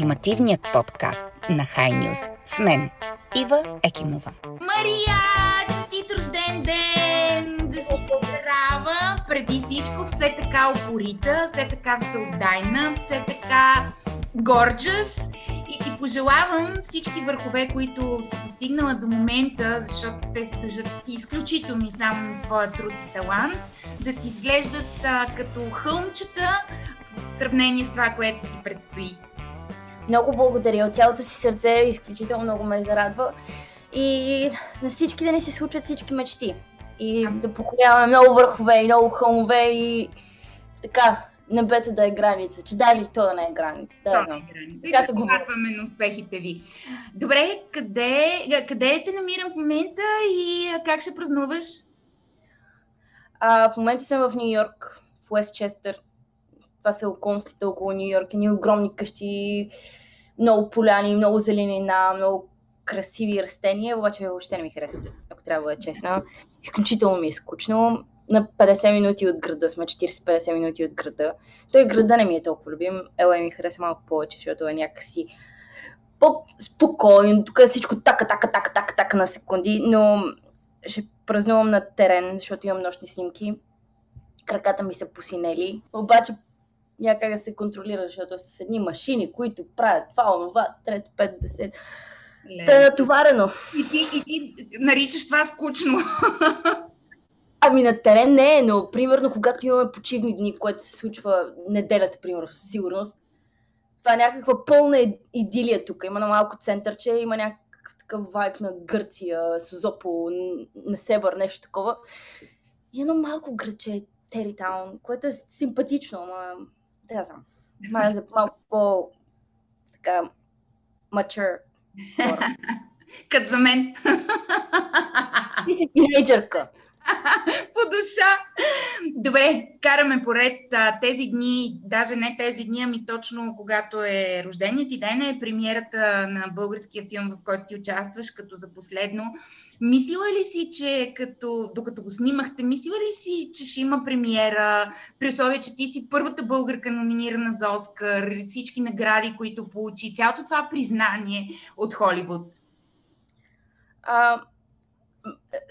ултимативният подкаст на High News с мен, Ива Екимова. Мария, честит рожден ден! Да си здрава! Преди всичко все така опорита, все така всеотдайна, все така горджас и ти пожелавам всички върхове, които си постигнала до момента, защото те се държат изключително само на твоя труд и талант, да ти изглеждат а, като хълмчета в сравнение с това, което ти предстои. Много благодаря от цялото си сърце, изключително много ме зарадва. И на всички да ни се случат всички мечти. И да покоряваме много върхове и много хълмове и така, небето да е граница, че даже и то да не е граница. Да, то е граница. Така се говорим на успехите ви. Добре, къде, къде те намирам в момента и как ще празнуваш? А, в момента съм в Нью Йорк, в Уестчестър. Това са околностите около Нью Йорк. Ни огромни къщи, много поляни, много зеленина, много красиви растения, обаче въобще не ми харесват, ако трябва да е честна. Изключително ми е скучно на 50 минути от града сме, 40-50 минути от града. Той града не ми е толкова любим. Ела ми хареса малко повече, защото е някакси по-спокойно. Тук е всичко така, така, така, така, така на секунди, но ще празнувам на терен, защото имам нощни снимки. Краката ми са посинели. Обаче някак да се контролира, защото са едни машини, които правят това, онова, трето, пет, десет. Та е натоварено. И ти, и ти наричаш това скучно. Ами на терен не е, но примерно когато имаме почивни дни, което се случва неделята, примерно, със сигурност, това е някаква пълна идилия тук. Има на малко центърче, има някакъв такъв вайб на Гърция, Созопо, на Себър, нещо такова. И едно малко граче, Теритаун, което е симпатично, ама да знам. Май за малко по така mature хора. Като за мен. Ти си тинейджърка. по душа. Добре, караме поред тези дни, даже не тези дни, ами точно когато е рожденият ти ден, е премиерата на българския филм, в който ти участваш като за последно. Мислила ли си, че като, докато го снимахте, мислила ли си, че ще има премиера, при условие, че ти си първата българка номинирана за Оскар, всички награди, които получи, цялото това признание от Холивуд? А,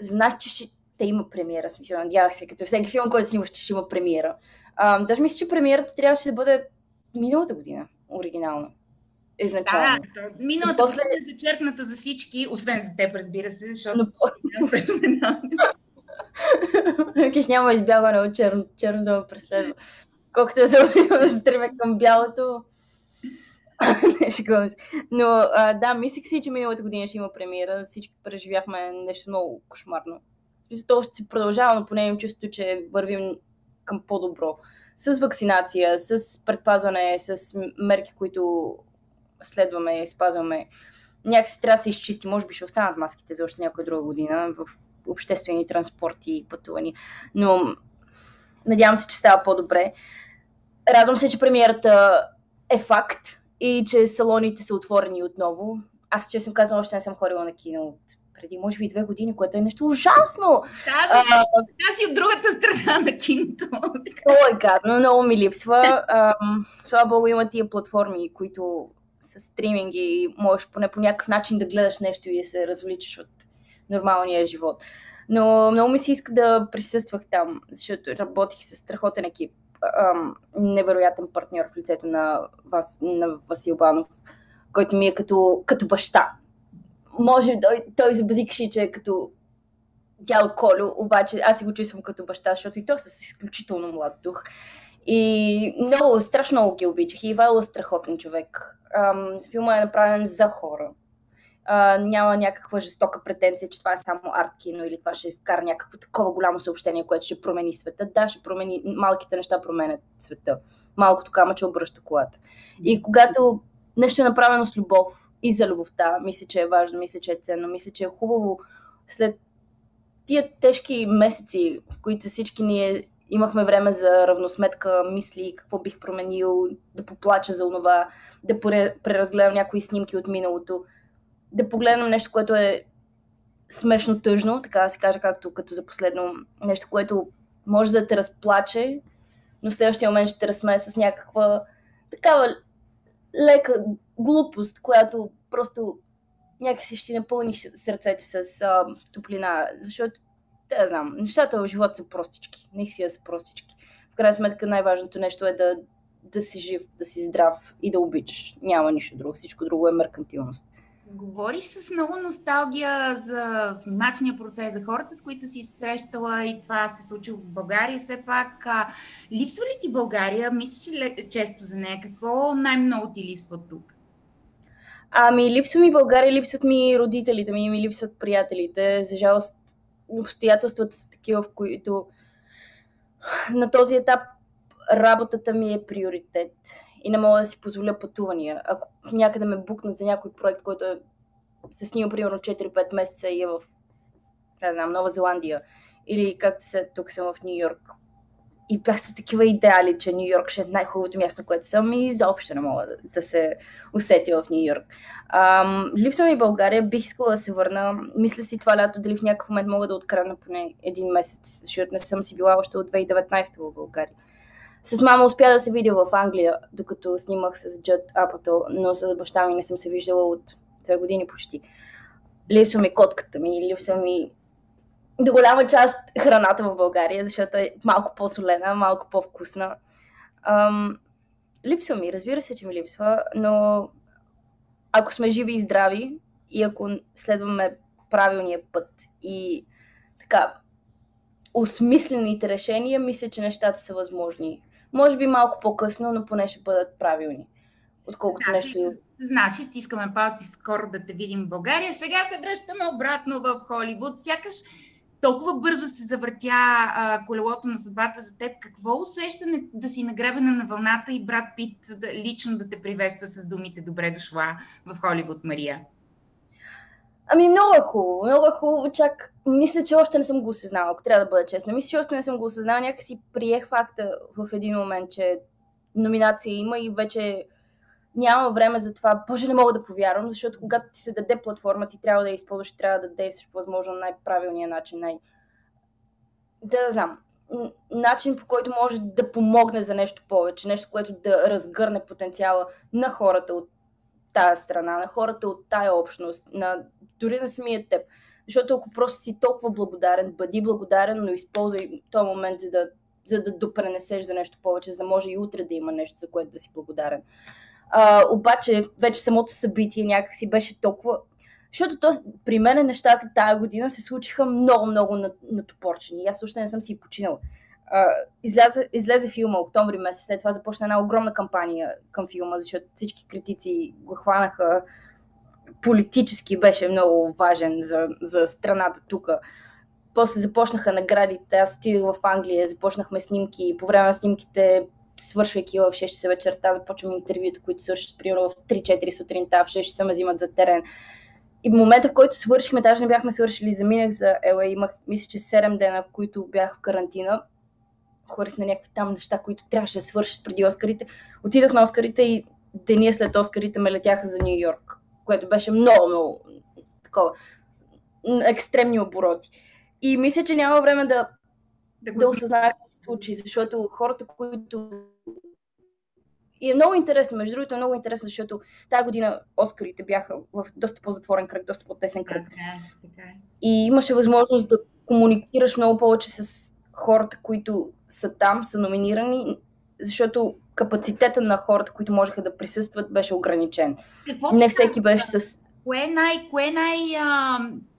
знах, че ще, те има премиера, смисъл, надявах се, като всеки филм, който снимаш, че ще има премиера. А, даже мисля, че премиерата трябваше да бъде миналата година, оригинално. Изначално. Да, да, миналата после... година е зачеркната за всички, освен за теб, разбира се, защото... Киш няма избягване от черно, черно да преследва. Колкото се опитвам да се стремя към бялото. Но а, да, мислих си, че миналата година ще има премиера. Всички преживяхме нещо много кошмарно то ще продължава, но поне им чувство, че вървим към по-добро. С вакцинация, с предпазване, с мерки, които следваме и спазваме. Някакси трябва да се изчисти. Може би ще останат маските за още някоя друга година в обществени транспорти и пътувания. Но надявам се, че става по-добре. Радвам се, че премиерата е факт и че салоните са отворени отново. Аз, честно казвам, още не съм ходила на кино от преди може би две години, което е нещо ужасно. Да, защото а, си от другата страна на киното. О, е гадно, много ми липсва. слава богу има тия платформи, които с стриминги и можеш поне по някакъв начин да гледаш нещо и да се развличаш от нормалния живот. Но много ми се иска да присъствах там, защото работих с страхотен екип. Ам, невероятен партньор в лицето на, Вас, на Васил Банов, който ми е като, като баща може той, той забазикаше, че е като дял Колю, обаче аз си го чувствам като баща, защото и той е с изключително млад дух. И много, страшно много ги обичах. И Ивайло е страхотен човек. Ам, филма е направен за хора. А, няма някаква жестока претенция, че това е само арт кино или това ще вкара някакво такова голямо съобщение, което ще промени света. Да, ще промени, малките неща променят света. Малкото камъче обръща колата. И когато нещо е направено с любов, и за любовта. Мисля, че е важно, мисля, че е ценно, мисля, че е хубаво след тия тежки месеци, в които всички ние имахме време за равносметка, мисли, какво бих променил, да поплача за онова, да преразгледам някои снимки от миналото, да погледнем нещо, което е смешно тъжно, така да се каже, както като за последно нещо, което може да те разплаче, но в следващия момент ще те разсмее с някаква такава лека глупост, която просто някакси ще напълни сърцето с а, топлина, защото, да знам, нещата в живота са простички, си са простички. В крайна сметка най-важното нещо е да, да си жив, да си здрав и да обичаш. Няма нищо друго, всичко друго е меркантилност. Говориш с много носталгия за снимачния процес, за хората, с които си срещала и това се случило в България. Все пак, а, липсва ли ти България? Мислиш ли често за нея? Какво най-много ти липсва тук? Ами, липсва ми България, липсват ми родителите ми, ми липсват приятелите. За жалост, обстоятелствата са такива, в които на този етап работата ми е приоритет и не мога да си позволя пътувания. Ако някъде ме букнат за някой проект, който е, се снима примерно 4-5 месеца и е в, не знам, Нова Зеландия, или както се, тук съм в Нью Йорк, и бях с такива идеали, че Нью Йорк ще е най-хубавото място, което съм и изобщо не мога да, се усетя в Нью Йорк. Ам, липсва ми България, бих искала да се върна. Мисля си това лято дали в някакъв момент мога да открадна поне един месец, защото не съм си била още от 2019 в България. С мама успя да се видя в Англия, докато снимах с Джад Апато, но с баща ми не съм се виждала от две години почти. Липсва ми котката ми, липсва ми до голяма част храната в България, защото е малко по-солена, малко по-вкусна. Ам, липсва ми, разбира се, че ми липсва, но ако сме живи и здрави и ако следваме правилния път и така осмислените решения, мисля, че нещата са възможни. Може би малко по-късно, но поне ще бъдат правилни. Отколкото значи, нещо. Значи, стискаме палци скоро да те видим в България. Сега се връщаме обратно в Холивуд. Сякаш толкова бързо се завъртя а, колелото на съдбата за теб. Какво усещане да си нагребена на вълната и брат Пит да, лично да те приветства с думите Добре дошла в Холивуд, Мария? Ами много е хубаво, много е хубаво, чак мисля, че още не съм го осъзнала, ако трябва да бъда честна. Мисля, че още не съм го осъзнала, някакси приех факта в един момент, че номинация има и вече няма време за това. Боже, не мога да повярвам, защото когато ти се даде платформа, ти трябва да я използваш, трябва да действаш по възможно най-правилния начин, най- да, да знам, начин по който може да помогне за нещо повече, нещо, което да разгърне потенциала на хората от тази страна, на хората от тая общност, на дори на самия теб. Защото ако просто си толкова благодарен, бъди благодарен, но използвай този момент, за да, за да допренесеш за нещо повече, за да може и утре да има нещо, за което да си благодарен. А, обаче, вече самото събитие някакси беше толкова... Защото то, при мен нещата тая година се случиха много-много натопорчени. Аз още не съм си починала. Излезе, излезе филма октомври месец, след това започна една огромна кампания към филма, защото всички критици го хванаха политически беше много важен за, за страната тук. После започнаха наградите, аз отидох в Англия, започнахме снимки, по време на снимките свършвайки в 6 часа вечерта, започвам интервюта, които свършат примерно в 3-4 сутринта, в 6 часа ме взимат за терен. И в момента, в който свършихме, даже не бяхме свършили, заминах за ела, имах, мисля, че 7 дена, в които бях в карантина. Хорих на някакви там неща, които трябваше да свършат преди Оскарите. Отидах на Оскарите и деня след Оскарите ме летяха за Нью Йорк, което беше много, много такова екстремни обороти. И мисля, че няма време да, да, да осъзная случи, защото хората, които и е много интересно, между другото е много интересно, защото тази година Оскарите бяха в доста по-затворен кръг, доста по-тесен кръг. Така, е, така. Е. И имаше възможност да комуникираш много повече с хората, които са там, са номинирани, защото капацитета на хората, които можеха да присъстват, беше ограничен. Какво Не всеки беше с... Кое е най, кое е най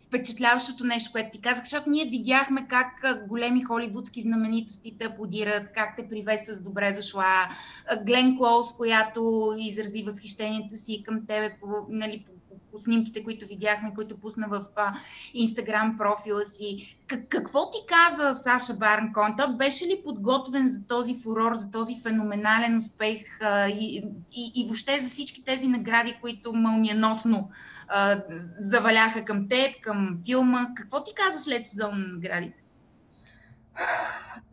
впечатляващото нещо, което ти казах, защото ние видяхме как големи холивудски знаменитости те аплодират, как те привеса с добре дошла. Глен Клоус, която изрази възхищението си към тебе по, нали, по снимките, които видяхме, които пусна в Инстаграм профила си. Как, какво ти каза Саша Барн Кон? Той беше ли подготвен за този фурор, за този феноменален успех а, и, и, и въобще за всички тези награди, които мълниеносно а, заваляха към теб, към филма? Какво ти каза след сезон на наградите?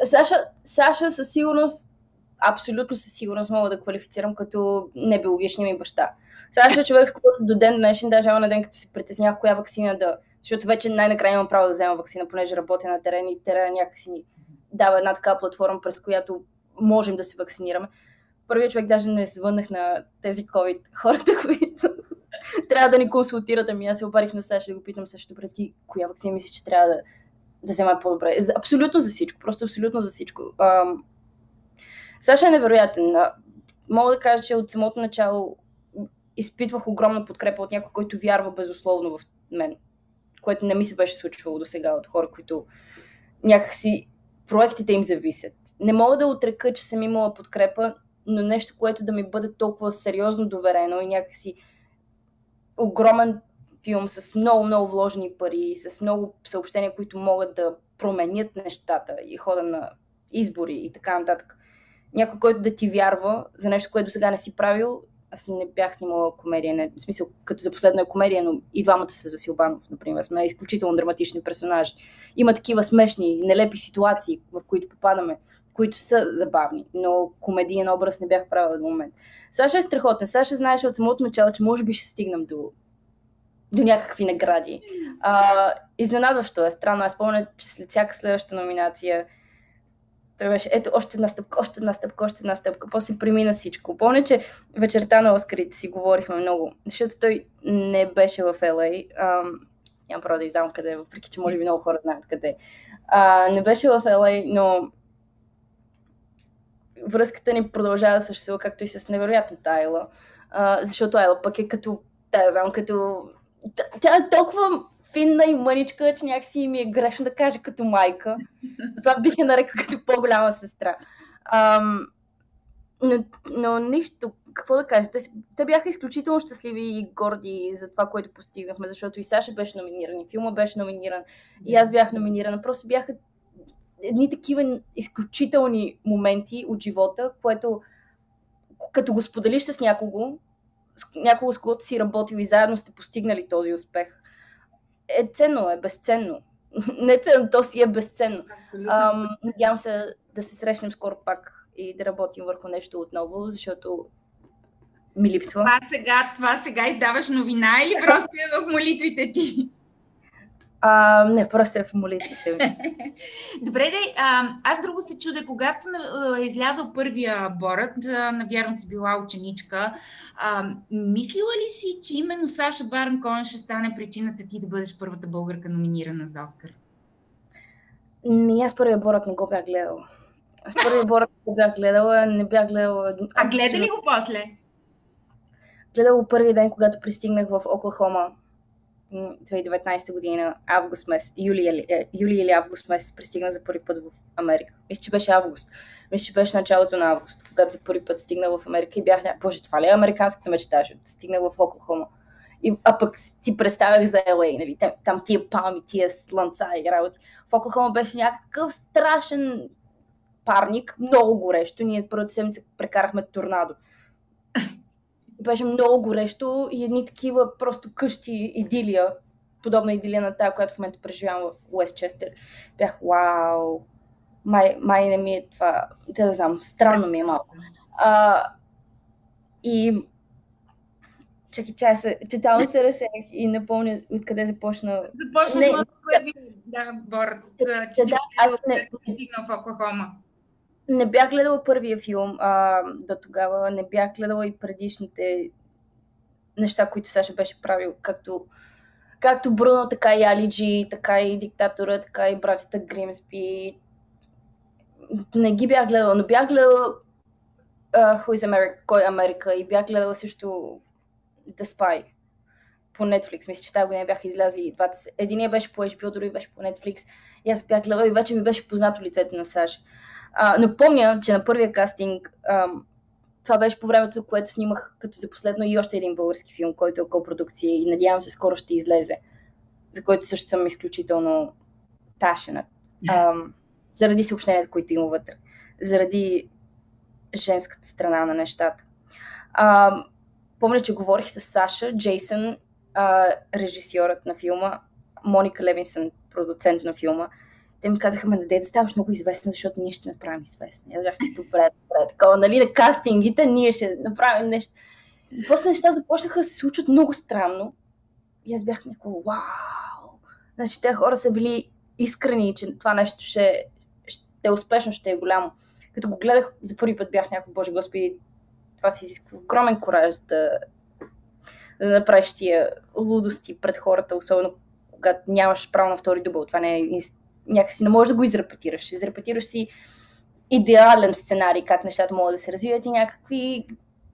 Саша, Саша със сигурност, абсолютно със сигурност мога да квалифицирам като небиологичния ми баща. Сега човек, с който до ден днешен, даже на ден, като се притеснявах коя вакцина да... Защото вече най-накрая имам право да взема вакцина, понеже работя на терен и терен някакси ни дава една такава платформа, през която можем да се вакцинираме. първият човек даже не звъннах на тези COVID хората, които трябва да ни консултират. Ами аз се обарих на Саша да го питам също, добре, ти коя вакцина мислиш, че трябва да, да взема по-добре? Абсолютно за всичко, просто абсолютно за всичко. Ам... Саша е невероятен. Мога да кажа, че от самото начало изпитвах огромна подкрепа от някой, който вярва безусловно в мен, което не ми се беше случвало до сега от хора, които някакси проектите им зависят. Не мога да отрека, че съм имала подкрепа, но нещо, което да ми бъде толкова сериозно доверено и някакси огромен филм с много, много вложени пари, с много съобщения, които могат да променят нещата и хода на избори и така нататък. Някой, който да ти вярва за нещо, което до сега не си правил, аз не бях снимала комедия, не, в смисъл, като за последна е комедия, но и двамата с Васил Банов, например, сме изключително драматични персонажи. Има такива смешни, нелепи ситуации, в които попадаме, които са забавни, но комедиен образ не бях правила до момент. Саша е страхотен. Саша знаеше от самото начало, че може би ще стигнем до, до някакви награди. А, изненадващо е, странно. Аз спомня, че след всяка следваща номинация той беше, ето, още една стъпка, още една стъпка, още една стъпка. После премина всичко. Помня, че вечерта на Оскарите си говорихме много, защото той не беше в LA. Ам, нямам право да издавам къде въпреки че може би много хора знаят къде. А, не беше в LA, но връзката ни продължава да съществува, както и с невероятната Айла. А, защото Айла пък е като, да, знам, като... Тя е толкова финна и мъничка, че някакси ми е грешно да кажа като майка. Затова бих я нарекла като по-голяма сестра. Ам, но, но нищо, какво да кажа, те, те бяха изключително щастливи и горди за това, което постигнахме, защото и Саша беше номиниран, и филма беше номиниран, и аз бях номинирана. Просто бяха едни такива изключителни моменти от живота, което като го споделиш с някого, с някого с когото си работил и заедно сте постигнали този успех, е ценно, е безценно. Не ценно, то си е безценно. Ам, надявам се да се срещнем скоро пак и да работим върху нещо отново, защото ми липсва. Това сега, това сега издаваш новина или просто е в молитвите ти? А, не, просто е в молитвите ми. Добре, де, а, аз друго се чудя, когато е излязъл първия борът, навярвам си била ученичка, а, мислила ли си, че именно Саша Барн Коен ще стане причината ти да бъдеш първата българка номинирана за Оскар? Ми, аз първия борът не го бях гледала. Аз първия борът не бях гледала, не бях гледала... А гледа ли го после? Гледала го първия ден, когато пристигнах в Оклахома 2019 година, август месец, юли, е, юли или август месец, пристигна за първи път в Америка. Мисля, че беше август. Мисля, че беше началото на август, когато за първи път стигна в Америка и бях, боже, това ли е американската мечта, стигнах в Оклахома. И, а пък си представях за LA, нали, там, там тия палми, тия слънца и работи. В Оклахома беше някакъв страшен парник, много горещо. Ние първата седмица прекарахме торнадо беше много горещо и едни такива просто къщи, идилия, подобна идилия на тази, която в момента преживявам в Уестчестър. Бях, вау, май, май не ми е това, те да знам, странно ми е малко. А, и чакай, чай се, тотално се разсеях и не помня откъде започна. Започна не, от първи, да, борт, че си да, не, стигнал в Оклахома не бях гледала първия филм а, до тогава, не бях гледала и предишните неща, които Саша беше правил, както, както Бруно, така и Алиджи, така и Диктатора, така и братята Гримсби. Не ги бях гледала, но бях гледала uh, Who is America, Кой е Америка и бях гледала също The Spy по Netflix. Мисля, че тази година бяха излязли двата. Единия беше по HBO, други беше по Netflix. И аз бях гледала и вече ми беше познато лицето на Саша. А, но помня, че на първия кастинг ам, това беше по времето, което снимах като за последно и още един български филм, който е продукция и надявам се скоро ще излезе, за който също съм изключително ташена. Ам, заради съобщенията, които има вътре. Заради женската страна на нещата. Ам, помня, че говорих с Саша, Джейсън, а, режисьорът на филма, Моника Левинсън, продуцент на филма, те ми казаха, ме даде да ставаш много известен, защото ние ще направим известен. Аз бях добре, добре, такова, нали, на кастингите ние ще направим нещо. И после нещата започнаха да се случват много странно. И аз бях някакво, вау! Значи, те хора са били искрени, че това нещо ще, ще е успешно, ще е голямо. Като го гледах за първи път, бях някакво, боже господи, това си изисква огромен кораж да, да направиш тия лудости пред хората, особено когато нямаш право на втори дубъл. Това не е някакси не можеш да го изрепетираш. Изрепетираш си идеален сценарий, как нещата могат да се развият и някакви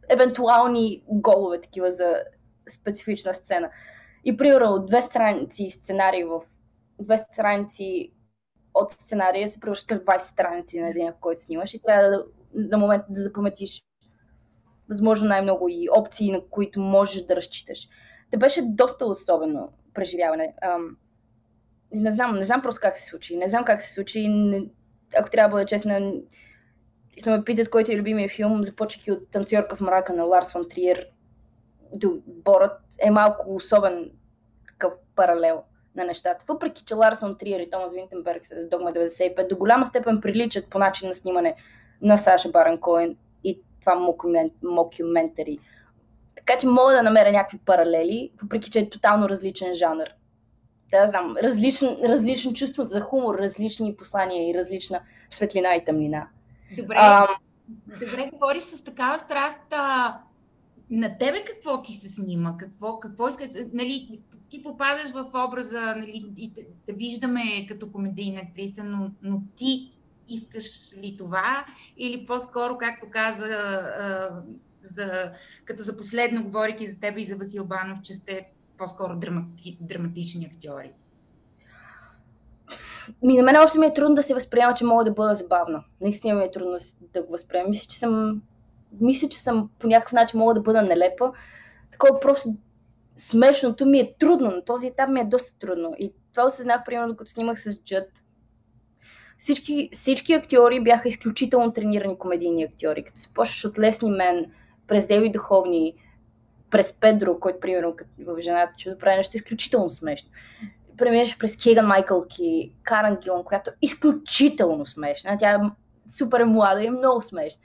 евентуални голове такива за специфична сцена. И примерно две страници сценарий в две страници от сценария се превръщат в 20 страници на един, който снимаш и трябва да, на момента да запаметиш възможно най-много и опции, на които можеш да разчиташ. Те беше доста особено преживяване. Ам, не знам, не знам просто как се случи. Не знам как се случи. Не, ако трябва да бъда честна, искам ме питат който е любимия филм, започвайки от Танцорка в мрака на Ларс Фон Триер до Борът, е малко особен такъв паралел на нещата. Въпреки, че Ларсон Триер и Томас Винтенберг с Догма 95 до голяма степен приличат по начин на снимане на Саша Барен Коен и това мокюментари. Така че мога да намеря някакви паралели, въпреки, че е тотално различен жанр. Да, знам, различен, различен чувство за хумор, различни послания и различна светлина и тъмнина. Добре, а, добре говориш с такава страст. А, на тебе какво ти се снима? Какво, какво искаш? Нали, ти попадаш в образа, нали, и да, да виждаме като комедийна актриса, но, но ти искаш ли това? Или по-скоро, както каза, а, за, като за последно, говорики за теб и за Васил Банов, че сте по-скоро драмати, драматични актьори? Ми, на мен още ми е трудно да се възприема, че мога да бъда забавна. Наистина ми е трудно да го възприема. Мисля, че съм, мисля, че съм по някакъв начин мога да бъда нелепа. Такова просто смешното ми е трудно. На този етап ми е доста трудно. И това осъзнах, примерно, докато снимах с Джът. Всички, всички актьори бяха изключително тренирани комедийни актьори. Като се почваш от Лесни Мен, през Деви Духовни, през Педро, който, примерно, в жената, че да прави нещо изключително смешно. Преминеш през Кеган Майкълки, Каран Гилан, която е изключително смешна. Тя е супер млада и е много смешна.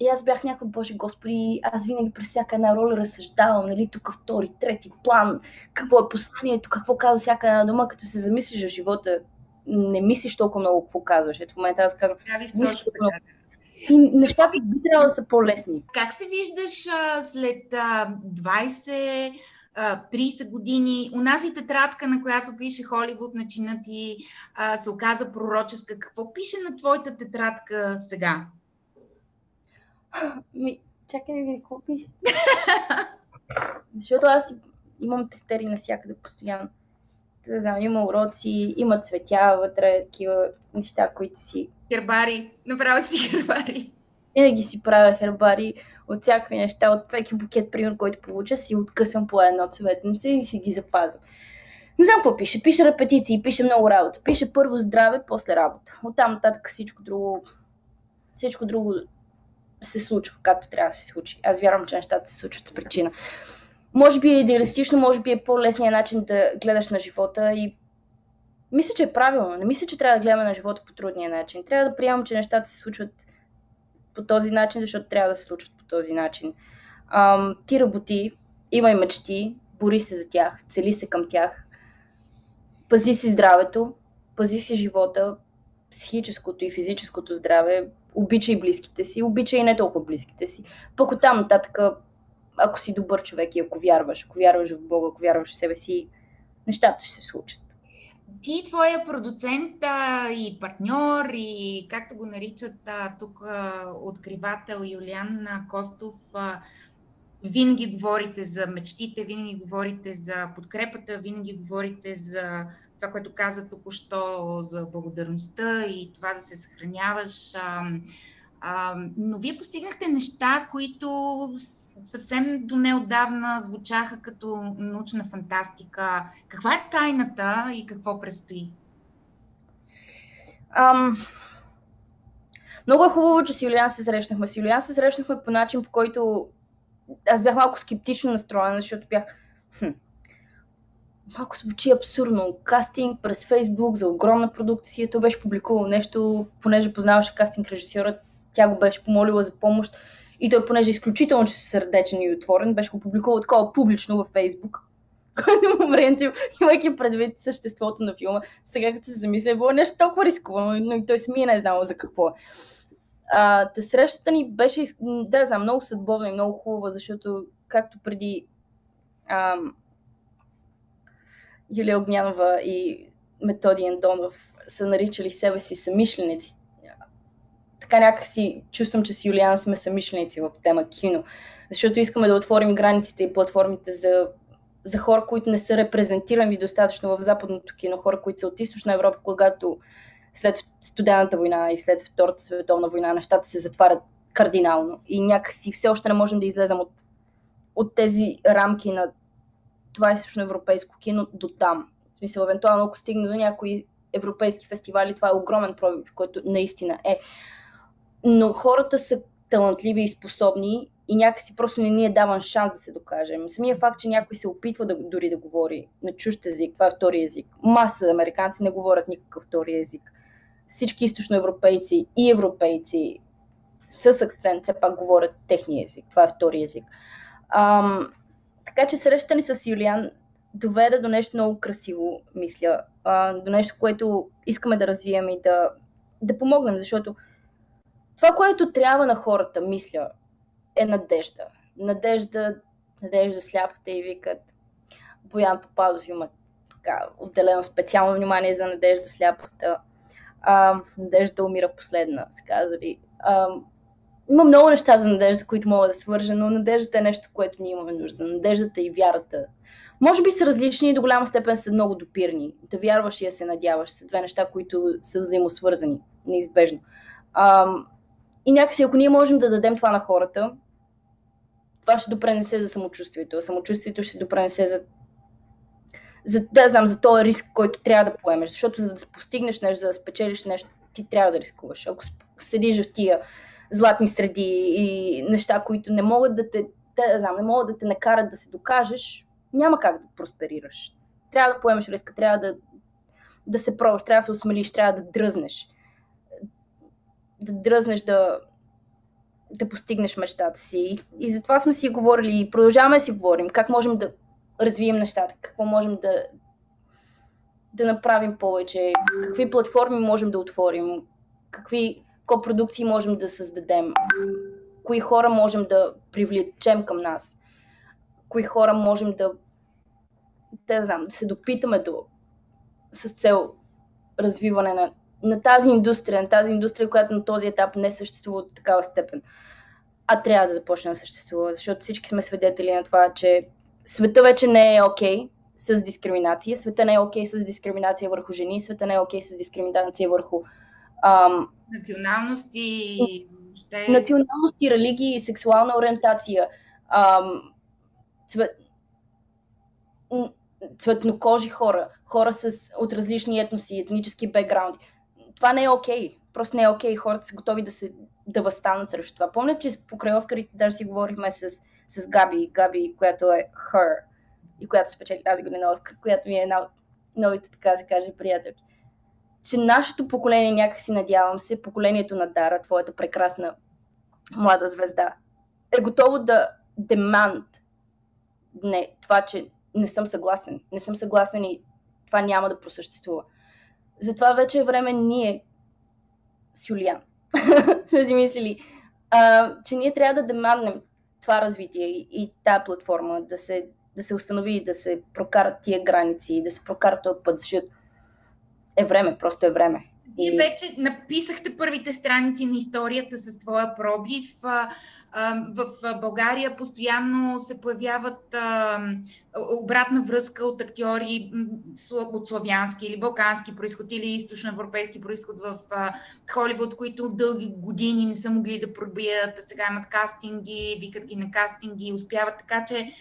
И аз бях някой, боже господи, аз винаги през всяка една роля разсъждавам, нали, тук втори, трети план, какво е посланието, какво казва всяка една дума, като се замислиш в живота, не мислиш толкова много какво казваш. Ето в момента аз казвам, и нещата би трябвало да са по-лесни. Как се виждаш а, след а, 20 30 години. Унази тетрадка, на която пише Холивуд, начинът ти а, се оказа пророческа. Какво пише на твоята тетрадка сега? Ми, чакай да видя какво пише. Защото аз имам тефтери навсякъде постоянно. Да знам, има уроци, има цветя вътре, такива неща, които си... Хербари, направо си хербари. Винаги си правя хербари от всякакви неща, от всеки букет, пример, който получа, си откъсвам по едно цветница и си ги запазвам. Не знам какво пише. Пише репетиции, пише много работа. Пише първо здраве, после работа. Оттам нататък всичко друго, всичко друго се случва както трябва да се случи. Аз вярвам, че нещата се случват с причина. Може би е идеалистично, може би е по-лесният начин да гледаш на живота и мисля, че е правилно. Не мисля, че трябва да гледаме на живота по трудния начин. Трябва да приемам, че нещата се случват по този начин, защото трябва да се случват по този начин. Ам, ти работи, имай мечти, бори се за тях, цели се към тях, пази си здравето, пази си живота, психическото и физическото здраве, обичай близките си, обичай не толкова близките си. Пък оттам нататък, ако си добър човек и ако вярваш, ако вярваш в Бога, ако вярваш в себе си, нещата ще се случат. Ти, твоя продуцент а, и партньор, и както го наричат а, тук а, откривател Юлиан Костов, а, винаги говорите за мечтите, винаги говорите за подкрепата, винаги говорите за това, което каза току-що за благодарността и това да се съхраняваш. А, а, но вие постигнахте неща, които съвсем до неодавна звучаха като научна фантастика. Каква е тайната и какво предстои? Ам... Много е хубаво, че с Юлиан се срещнахме. С Юлиан се срещнахме по начин, по който аз бях малко скептично настроена, защото бях хм, малко звучи абсурдно. Кастинг през Фейсбук за огромна продукция. Той беше публикувал нещо, понеже познаваше кастинг режисьорът, тя го беше помолила за помощ. И той, понеже е изключително чисто сърдечен и отворен, беше го публикувал такова публично във Фейсбук. Който принцип, имайки предвид съществото на филма, сега като се замисля, е било нещо толкова рисковано, но и той самия не е знал за какво. А, та срещата ни беше, да знам, много съдбовна и много хубава, защото както преди ам, Юлия Огнянова и Методи Андонов са наричали себе си самишленици. Така някакси чувствам, че с Юлиан сме самишленици в тема кино, защото искаме да отворим границите и платформите за, за хора, които не са репрезентирани достатъчно в западното кино, хора, които са от източна Европа, когато след студената война и след Втората световна война нещата се затварят кардинално и някакси все още не можем да излезем от, от тези рамки на това източно европейско кино до там. В смисъл, евентуално ако стигне до някои европейски фестивали, това е огромен пробив, който наистина е. Но хората са талантливи и способни и някакси просто не ни е даван шанс да се докажем. Самия факт, че някой се опитва да, дори да говори на чужд език, това е втори език. Маса американци не говорят никакъв втори език. Всички източноевропейци и европейци с акцент все пак говорят техния език. Това е втори език. Ам, така че срещата ни с Юлиан доведе до нещо много красиво, мисля. А, до нещо, което искаме да развием и да, да помогнем, защото това, което трябва на хората, мисля, е надежда. Надежда, надежда сляпате и викат. Боян Попадов има така, отделено специално внимание за надежда сляпата. А, надежда умира последна, се казали. А, има много неща за надежда, които могат да свържа, но надеждата е нещо, което ние имаме нужда. Надеждата и вярата. Може би са различни и до голяма степен са много допирни. Да вярваш и да се надяваш са две неща, които са взаимосвързани, неизбежно. А, и някакси, ако ние можем да дадем това на хората, това ще допренесе за самочувствието. А самочувствието ще допренесе за за, да знам, за този риск, който трябва да поемеш. Защото за да постигнеш нещо, за да спечелиш нещо, ти трябва да рискуваш. Ако седиш в тия златни среди и неща, които не могат да те, да, знам, не могат да те накарат да се докажеш, няма как да просперираш. Трябва да поемеш риска, трябва да, да се пробваш, трябва да се осмелиш, трябва да дръзнеш. Да дръзнеш да, да постигнеш мечтата си. И, и затова сме си говорили и продължаваме да си говорим. Как можем да развием нещата, какво можем да, да направим повече, какви платформи можем да отворим, какви копродукции можем да създадем, кои хора можем да привлечем към нас, кои хора можем да, да, знам, да се допитаме до с цел развиване на, на тази индустрия, на тази индустрия, която на този етап не съществува от такава степен. А трябва да започне да съществува, защото всички сме свидетели на това, че света вече не е окей okay с дискриминация, света не е окей okay с дискриминация върху жени, света не е окей okay с дискриминация върху ам, националности, ще... националности, религии, сексуална ориентация, ам, цвет... цветнокожи хора, хора с, от различни етноси, етнически бекграунди. Това не е окей. Okay. Просто не е окей. Okay. Хората са готови да се да възстанат срещу това. Помня, че покрай Оскарите даже си говорихме с, с Габи, Габи, която е Her, и която спечели тази година Оскар, която ми е една от новите, така се каже, приятелки че нашето поколение, някакси надявам се, поколението на Дара, твоята прекрасна млада звезда, е готово да демант не, това, че не съм съгласен. Не съм съгласен и това няма да просъществува. Затова вече е време ние с Юлиан да си мислили, а, че ние трябва да деманднем това развитие и, и тази платформа да се, да се установи, да се прокарат тия граници, да се прокарат този път, защото е време, просто е време. Вие вече написахте първите страници на историята с твоя пробив. В България постоянно се появяват обратна връзка от актьори от славянски или балкански происход или източноевропейски происход в Холивуд, които дълги години не са могли да пробият, а сега имат кастинги, викат ги на кастинги, успяват така, че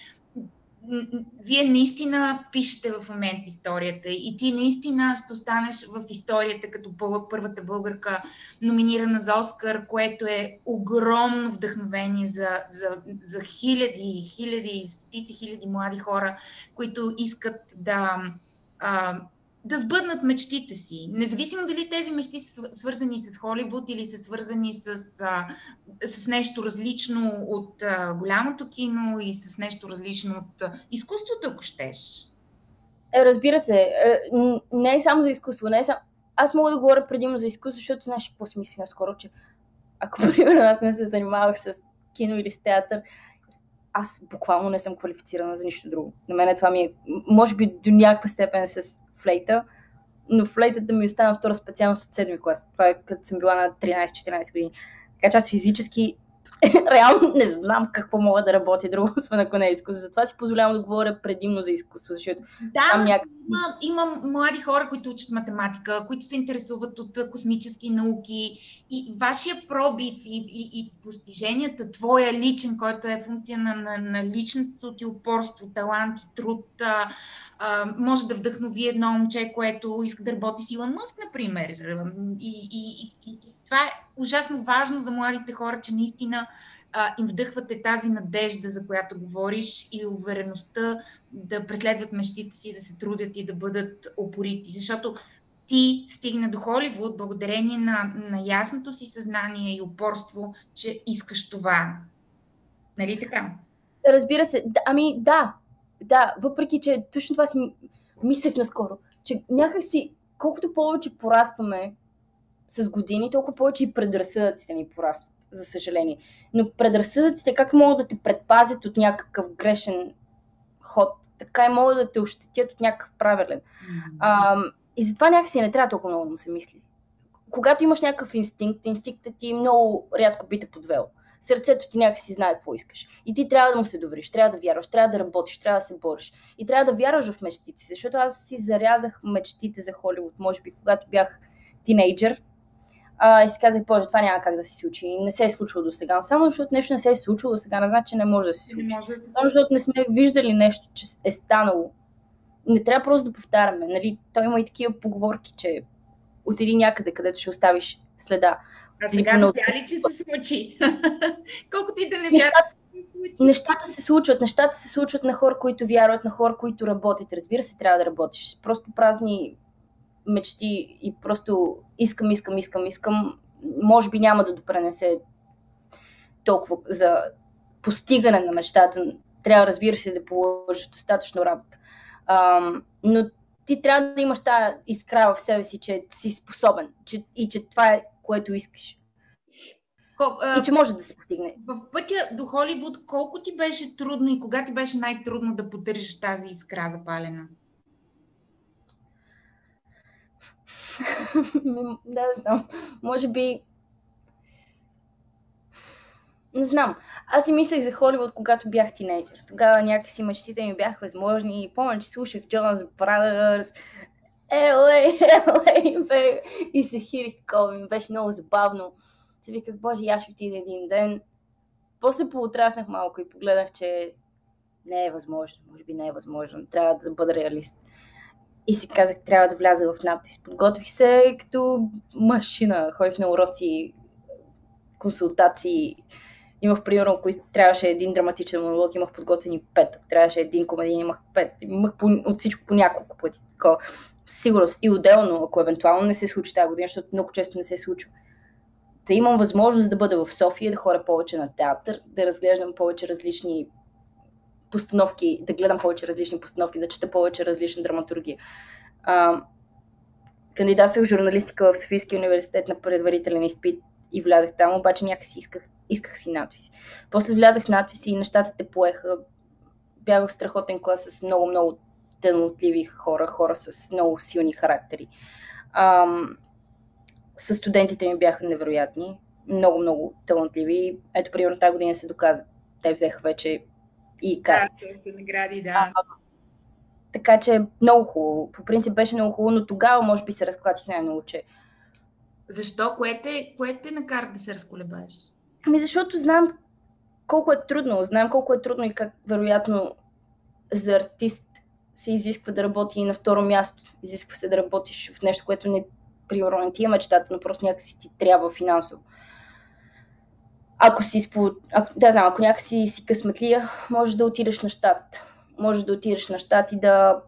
вие наистина пишете в момент историята и ти наистина ще останеш в историята като първата българка номинирана за Оскар, което е огромно вдъхновение за, за, за хиляди, хиляди, стотици хиляди млади хора, които искат да а, да сбъднат мечтите си. Независимо дали тези мечти са свързани с Холивуд или са свързани с, а, с нещо различно от а, голямото кино и с нещо различно от а, изкуството, ако щеш. Е, разбира се. Е, не е само за изкуство. Не е само... Аз мога да говоря предимно за изкуство, защото знаеш какво си мисли наскоро, че ако, примерно, аз не се занимавах с кино или с театър, аз буквално не съм квалифицирана за нищо друго. На мен това ми е, може би до някаква степен с флейта, но флейтата ми остана втора специалност от седми клас. Това е като съм била на 13-14 години. Така че аз физически реално не знам какво мога да работя друго, освен ако не е изкуство. Затова си позволявам да говоря предимно за изкуство, защото да, там няк... има, има млади хора, които учат математика, които се интересуват от космически науки и вашия пробив и, и, и постиженията, твоя личен, който е функция на, на, на личността ти упорство, талант и труд, а, а, може да вдъхнови едно момче, което иска да работи с Илон Мъск, например. И, и, и, и това е ужасно важно за младите хора, че наистина а, им вдъхвате тази надежда, за която говориш и увереността да преследват мечтите си, да се трудят и да бъдат опорити. Защото ти стигна до Холивуд благодарение на, на ясното си съзнание и упорство, че искаш това. Нали така? Разбира се. Ами да, да, въпреки, че точно това си мислех наскоро, че някакси колкото повече порастваме с години, толкова повече и предразсъдъците ни порастват, за съжаление. Но предразсъдъците как могат да те предпазят от някакъв грешен ход, така и могат да те ощетят от някакъв правилен. А, и затова някакси не трябва толкова много да му се мисли. Когато имаш някакъв инстинкт, инстинктът ти много рядко би те подвел. Сърцето ти някакси знае какво искаш. И ти трябва да му се довериш, трябва да вярваш, трябва да работиш, трябва да се бориш. И трябва да вярваш в мечтите си, защото аз си зарязах мечтите за Холивуд, може би, когато бях тинейджър а, и си казах, боже, това няма как да се случи. Не се е случило до сега. Само защото нещо не се е случило до сега, не значи, че не може да се случи. може да се Само защото не сме виждали нещо, че е станало. Не трябва просто да повтаряме. Нали? Той има и такива поговорки, че отиди някъде, където ще оставиш следа. А сега видя ли, че се случи? Колко ти да не вярваш, че се случи? Нещата се случват. Нещата се случват на хора, които вярват, на хора, които работят. Разбира се, трябва да работиш. Просто празни мечти и просто искам, искам, искам, искам, може би няма да допренесе толкова за постигане на мечтата. Трябва, разбира се, да положиш достатъчно работа. Ам, но ти трябва да имаш тази искра в себе си, че си способен че, и че това е което искаш. Кол, а, и че може да се постигне. В пътя до Холивуд колко ти беше трудно и кога ти беше най-трудно да поддържаш тази искра запалена? Да, знам. Може би... Не знам. Аз си мислех за Холивуд, когато бях тинейджър. Тогава някакси мечтите ми бяха възможни. И помня, че слушах Джонас Brothers, LA, LA, бе. И се хирих такова. Ми беше много забавно. Се виках, боже, аз ще отида един ден. После поотраснах малко и погледах, че не е възможно. Може би не е възможно. Трябва да бъда реалист. И си казах, трябва да вляза в надпис. Подготвих се като машина. Ходих на уроци, консултации. Имах, примерно, ако трябваше един драматичен монолог, имах подготвени пет. трябваше един комедиен, имах пет. Имах по, от всичко по няколко пъти. Тако, сигурност. И отделно, ако евентуално не се случи тази година, защото много често не се случва. Да имам възможност да бъда в София, да хора повече на театър, да разглеждам повече различни постановки, да гледам повече различни постановки, да чета повече различна драматургия. А, кандидатствах в журналистика в Софийския университет на предварителен изпит и влязах там, обаче някакси исках, исках си надпис. После влязах в надпис и нещата те поеха. Бях в страхотен клас с много-много талантливи хора, хора с много силни характери. Ам, с студентите ми бяха невероятни, много-много талантливи. Ето, примерно, тази година се доказа. Те взеха вече и как. Да, доста награди, да. А, така че много хубаво. По принцип беше много хубаво, но тогава може би се разклатих най-много, че... Защо? Кое те, кое те накара да се разколебаеш? Ами защото знам колко е трудно. Знам колко е трудно и как вероятно за артист се изисква да работи и на второ място. Изисква се да работиш в нещо, което не не ти е мечтата, но просто някакси ти трябва финансово ако си, спо... ако, да знам, ако някакси си късметлия, можеш да отидеш на щат. Можеш да отидеш на щат и да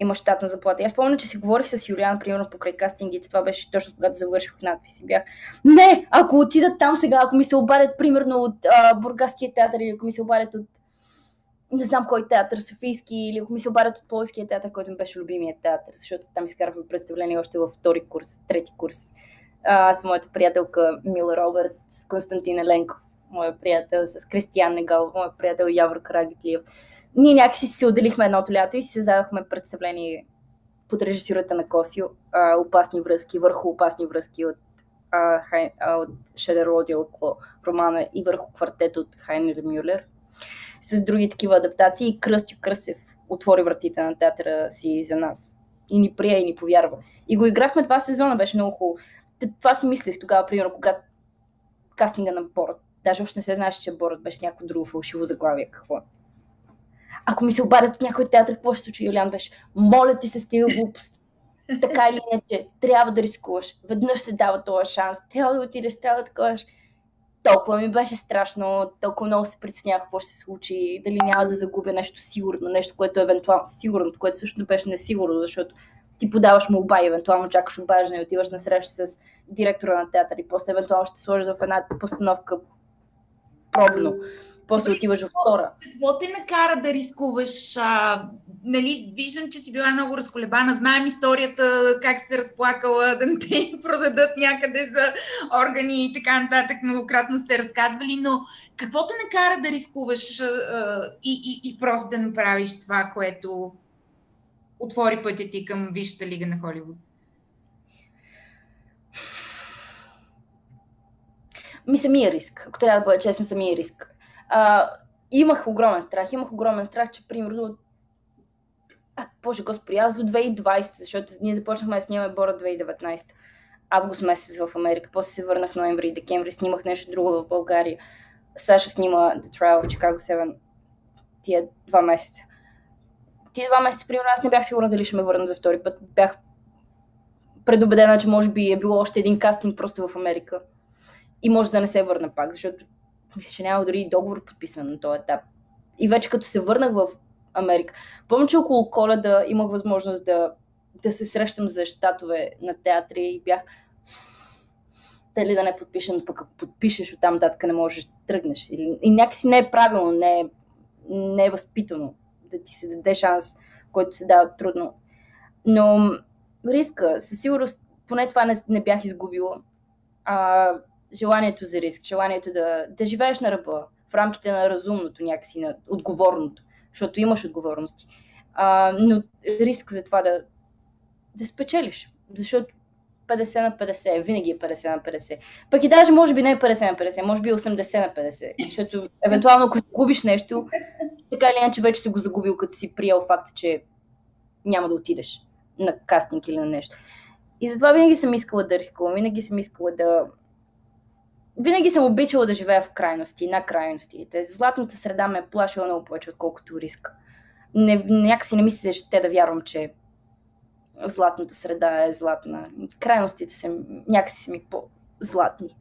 имаш щатна заплата. Аз помня, че си говорих с Юлиан, примерно покрай кастингите. Това беше точно когато завърших надпис и бях. Не, ако отидат там сега, ако ми се обадят, примерно от а, Бургаския театър или ако ми се обадят от не знам кой театър, Софийски, или ако ми се обадят от Полския театър, който ми беше любимият театър, защото там изкарахме представление още във втори курс, трети курс с моята приятелка Мила Робърт, с Константин Еленко, моя приятел, с Кристиян Негал, моя приятел Явор Карагитлиев. Ние някакси се отделихме едното лято и си създадохме представление под режисурата на Косио, а, опасни връзки, върху опасни връзки от, а, хай, а, от Шедер Кло романа и върху квартет от Хайнер Мюллер. С други такива адаптации. Кръстю Кръсев отвори вратите на театъра си за нас. И ни прие, и ни повярва. И го играхме два сезона, беше много хубаво. Това си мислех тогава, примерно, когато кастинга на Борът. Даже още не се знаеше, че Борът беше някакво друго фалшиво заглавие. Какво? Ако ми се обадят от някой театър, какво ще случи? Юлиан беше, моля ти се с тия глупости. Така или иначе, трябва да рискуваш. Веднъж се дава този шанс. Трябва да отидеш, трябва да таковаш. Толкова ми беше страшно, толкова много се притеснявах какво ще се случи, дали няма да загубя нещо сигурно, нещо, което е евентуално сигурно, което също беше несигурно, защото ти подаваш молба и евентуално чакаш обаждане и отиваш на среща с директора на театър и после евентуално ще сложиш в една постановка пробно. После отиваш в втора. Какво те накара да рискуваш? А, нали, виждам, че си била много разколебана. Знаем историята, как се разплакала да не те продадат някъде за органи и така нататък. Многократно сте разказвали, но какво те накара да рискуваш а, и, и, и просто да направиш това, което отвори пътя ти към Висшата лига на Холивуд? Ми самия риск. Ако трябва да бъда честна, самия риск. А, имах огромен страх. Имах огромен страх, че примерно а, боже господи, аз до 2020, защото ние започнахме да снимаме Бора 2019. Август месец в Америка. После се върнах ноември и декември. Снимах нещо друго в България. Саша снима The Trial в Chicago 7 тия два месеца. Тия два месеца, примерно, аз не бях сигурна дали ще ме върна за втори път. Бях предубедена, че може би е било още един кастинг просто в Америка. И може да не се върна пак, защото мисля, че няма дори договор подписан на този етап. И вече като се върнах в Америка, помня, че около коледа имах възможност да, да се срещам за щатове на театри и бях дали да не подпишем, пък ако подпишеш оттам нататък не можеш да тръгнеш. И някакси не е правилно, не е, не е възпитано да ти се даде шанс, който се дава трудно. Но риска, със сигурност, поне това не, не бях изгубила. А, желанието за риск, желанието да, да живееш на ръба, в рамките на разумното, някакси на отговорното, защото имаш отговорности. А, но риск за това да, да спечелиш, защото 50 на 50, винаги е 50 на 50. Пък и даже може би не е 50 на 50, може би 80 на 50, защото евентуално ако загубиш нещо, така или иначе вече си го загубил, като си приел факта, че няма да отидеш на кастинг или на нещо. И затова винаги съм искала да рискувам, винаги съм искала да, винаги съм обичала да живея в крайности, на крайностите. Златната среда ме е плашила много повече, отколкото риска. Не, някакси не мисля, ще да вярвам, че златната среда е златна. Крайностите са някакси са ми по-златни.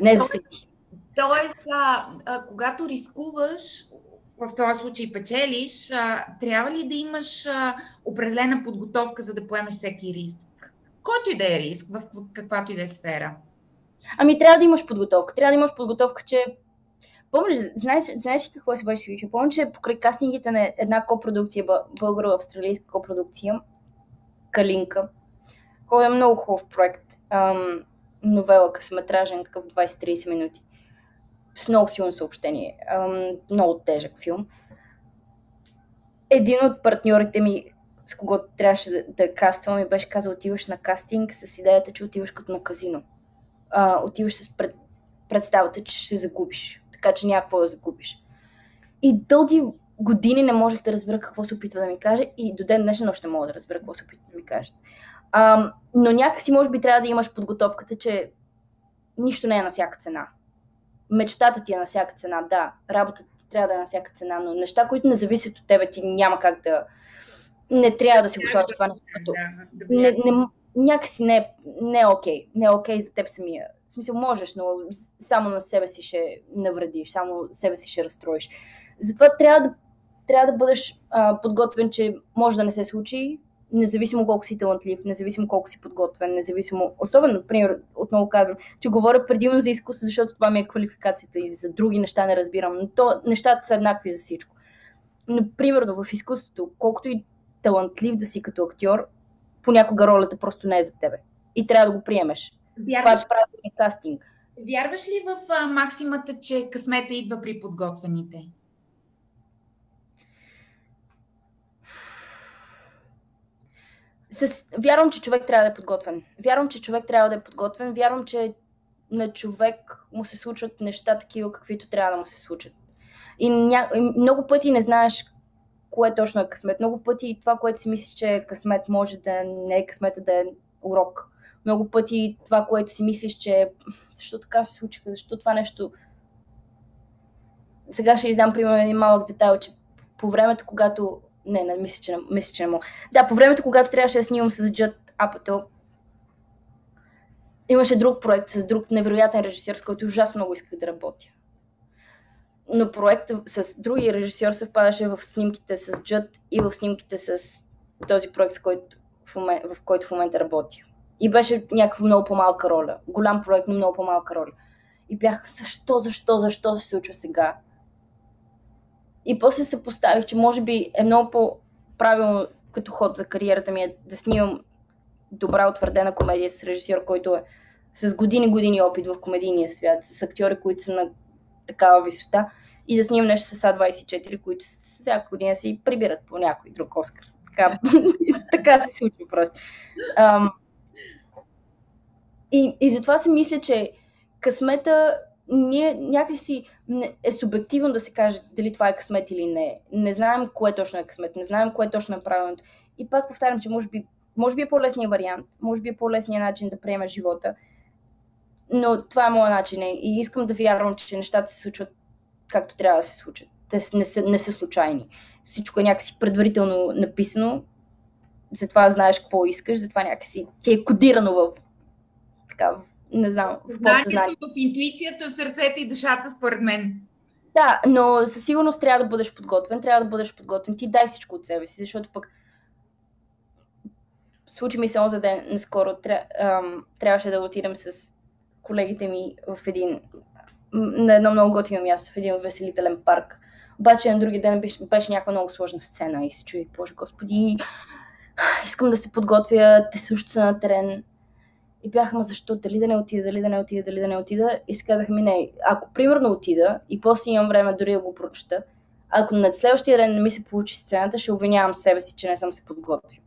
Не за всеки. Тоест, а, а, когато рискуваш, в този случай печелиш, а, трябва ли да имаш а, определена подготовка, за да поемеш всеки риск? Който и да е риск, в каквато и да е сфера? Ами трябва да имаш подготовка. Трябва да имаш подготовка, че Помниш, знаеш, знаеш ли какво се беше случило? Помня, че покрай кастингите на една копродукция, българо-австралийска копродукция, Калинка, който е много хубав проект, ам, новела, късометражен, такъв 20-30 минути, с много силно съобщение, ам, много тежък филм. Един от партньорите ми, с когото трябваше да, да каствам, ми беше казал, отиваш на кастинг с идеята, че отиваш като на казино а, отиваш с пред, представата, че ще загубиш. Така че някакво да загубиш. И дълги години не можех да разбера какво се опитва да ми каже и до ден днешен още мога да разбера какво се опитва да ми каже. А, но някакси може би трябва да имаш подготовката, че нищо не е на всяка цена. Мечтата ти е на всяка цена, да. Работата ти трябва да е на всяка цена, но неща, които не зависят от тебе, ти няма как да... Не трябва да си го слагаш това нещо. Не, не, някакси не, не е окей. Не е окей за теб самия. В смисъл можеш, но само на себе си ще навредиш, само себе си ще разстроиш. Затова трябва да, трябва да бъдеш а, подготвен, че може да не се случи, независимо колко си талантлив, независимо колко си подготвен, независимо, особено, например, отново казвам, че говоря предимно за изкуство, защото това ми е квалификацията и за други неща не разбирам, но то, нещата са еднакви за всичко. Но, примерно, в изкуството, колкото и талантлив да си като актьор, понякога ролята просто не е за тебе. И трябва да го приемеш. Вярваш, това е кастинг. Вярваш ли в а, максимата, че късмета идва при подготвените? С... Вярвам, че човек трябва да е подготвен. Вярвам, че човек трябва да е подготвен. Вярвам, че на човек му се случват неща такива, каквито трябва да му се случат. И, ня... и много пъти не знаеш кое точно е късмет. Много пъти това, което си мислиш, че е късмет, може да не е късмета, да е урок. Много пъти това, което си мислиш, че защо така се случиха, защо това нещо... Сега ще издам, примерно, един малък детайл, че по времето, когато... Не, не, мисля, че не, мисля, че не мога. Да, по времето, когато трябваше да снимам с Джът Апато, имаше друг проект с друг невероятен режисьор, с който ужасно много исках да работя. Но проектът с другия режисьор съвпадаше в снимките с Джът и в снимките с този проект, с който в, момент, в който в момента работя. И беше някаква много по-малка роля. Голям проект, но много по-малка роля. И бях, защо, защо, защо се случва сега? И после се поставих, че може би е много по-правилно като ход за кариерата ми е да снимам добра утвърдена комедия с режисьор, който е с години-години опит в комедийния свят, с актьори, които са на такава висота и да снимам нещо с А24, които всяка година си прибират по някой друг Оскар. Така, така се случва просто. Um, и, и затова си мисля, че късмета ние някакси е субективно да се каже дали това е късмет или не. Не знаем кое точно е късмет, не знаем кое точно е правилното. И пак повтарям, че може би, може би е по-лесният вариант, може би е по-лесният начин да приемеш живота. Но това е моят начин и искам да вярвам, че нещата се случват както трябва да се случат. Те не са, не са случайни. Всичко е някакси предварително написано, затова знаеш какво искаш, затова някакси ти е кодирано в така, не знам. Знанието, в интуицията, в сърцето и душата, според мен. Да, но със сигурност трябва да бъдеш подготвен, трябва да бъдеш подготвен. Ти дай всичко от себе си, защото пък случи ми се онзи ден, наскоро тря, ам, трябваше да отидем с колегите ми в един, на едно много готино място, в един веселителен парк. Обаче на други ден беше, беше някаква много сложна сцена и се чуих, боже господи, искам да се подготвя, те също са на терен. И бяха, ма защо, дали да не отида, дали да не отида, дали да не отида. И си казах ми, не, ако примерно отида и после имам време дори да го прочета, ако на следващия ден не ми се получи сцената, ще обвинявам себе си, че не съм се подготвил.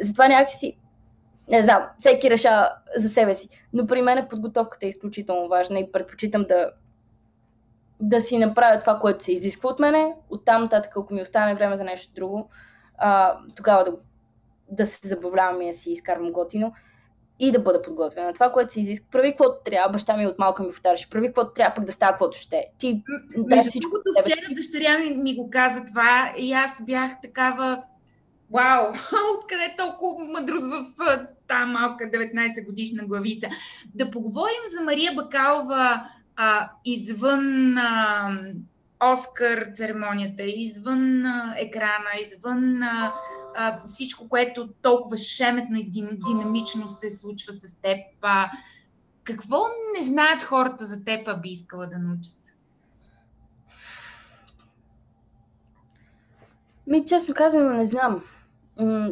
Затова някакси, не знам, всеки решава за себе си. Но при мен подготовката е изключително важна и предпочитам да, да си направя това, което се изисква от мене. Оттам нататък, ако ми остане време за нещо друго, а, тогава да, да се забавлявам и да си изкарвам готино и да бъда подготвена. Това, което се изисква, прави каквото трябва. Баща ми от малка ми повтаряше, прави каквото трябва, пък да става каквото ще. Ти, Между всичко вчера дъщеря ми, ми го каза това и аз бях такава Вау, откъде е толкова мъдрост в тази малка 19 годишна главица. Да поговорим за Мария Бакалова а, извън а, Оскар церемонията, извън а, екрана, извън а, а, всичко, което толкова шеметно и динамично се случва с теб. А, какво не знаят хората за теб, а би искала да научат? Ми, честно казвам, не знам. М-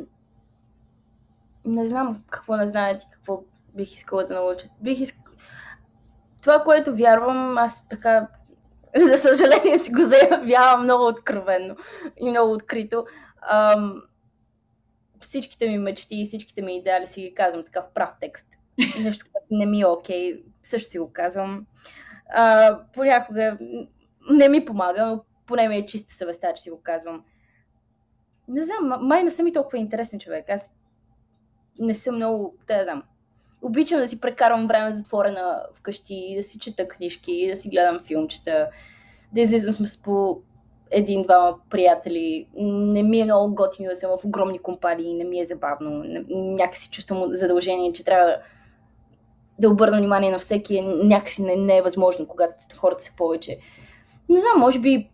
не знам какво не знаят и какво бих искала да научат. Бих иск... Това, което вярвам, аз така, за съжаление си го заявявам много откровенно и много открито. Ам, всичките ми мечти и всичките ми идеали си ги казвам така в прав текст. Нещо, което не ми е окей, okay, също си го казвам. А, понякога не ми помага, но поне ми е чиста съвестта, че си го казвам. Не знам, май не съм и толкова интересен човек. Аз не съм много, да знам. Обичам да си прекарвам време затворена вкъщи, да си чета книжки, да си гледам филмчета, да излизам с по един-двама приятели. Не ми е много готино да съм в огромни компании, не ми е забавно. Някакси чувствам задължение, че трябва да обърна внимание на всеки. Някакси не, не е възможно, когато хората са повече. Не знам, може би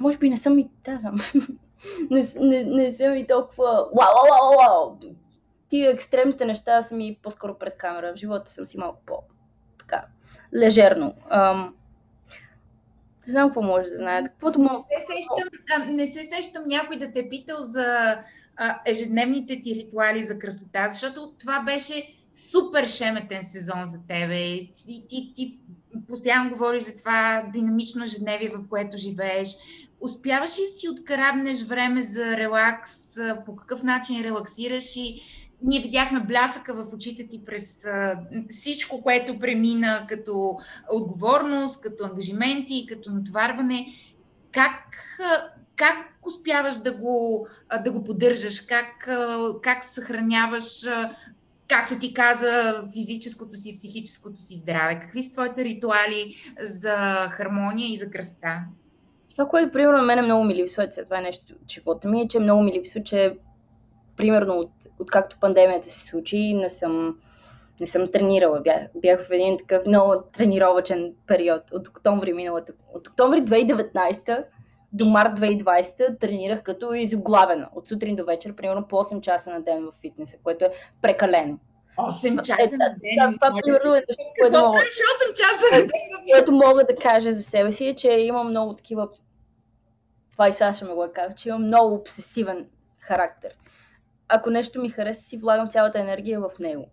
може би не съм и... Да, знам. не, не, не съм и толкова... Вау, вау, вау, вау! Тия екстремните неща са ми по-скоро пред камера. В живота съм си малко по... така... лежерно. Ам, не знам какво може да знаят. Каквото мога... Не се сещам, не се сещам някой да те е питал за а, ежедневните ти ритуали за красота, защото това беше супер шеметен сезон за тебе. Ти, ти, ти постоянно говориш за това динамично ежедневие, в което живееш. Успяваш ли си откраднеш време за релакс? По какъв начин релаксираш и ние видяхме блясъка в очите ти през всичко, което премина като отговорност, като ангажименти, като натоварване. Как, как успяваш да го, да го поддържаш? Как, как съхраняваш, както ти каза, физическото си и психическото си здраве? Какви са твоите ритуали за хармония и за кръста? Това, което, примерно, на мен много ми липсва, това е нещо от живота ми, е, че много ми липсва, че примерно от, откакто пандемията се случи, не съм, не съм тренирала. Бях, бях в един такъв много тренировачен период от октомври миналата. От октомври 2019 до март 2020 тренирах като изоглавена. От сутрин до вечер, примерно по 8 часа на ден в фитнеса, което е прекалено. 8 часа на ден. Това, примерно, е което, 8 часа на ден? Което мога да кажа за себе си е, че имам много такива това и Саша ме го е каза, че имам много обсесивен характер ако нещо ми хареса, си влагам цялата енергия в него.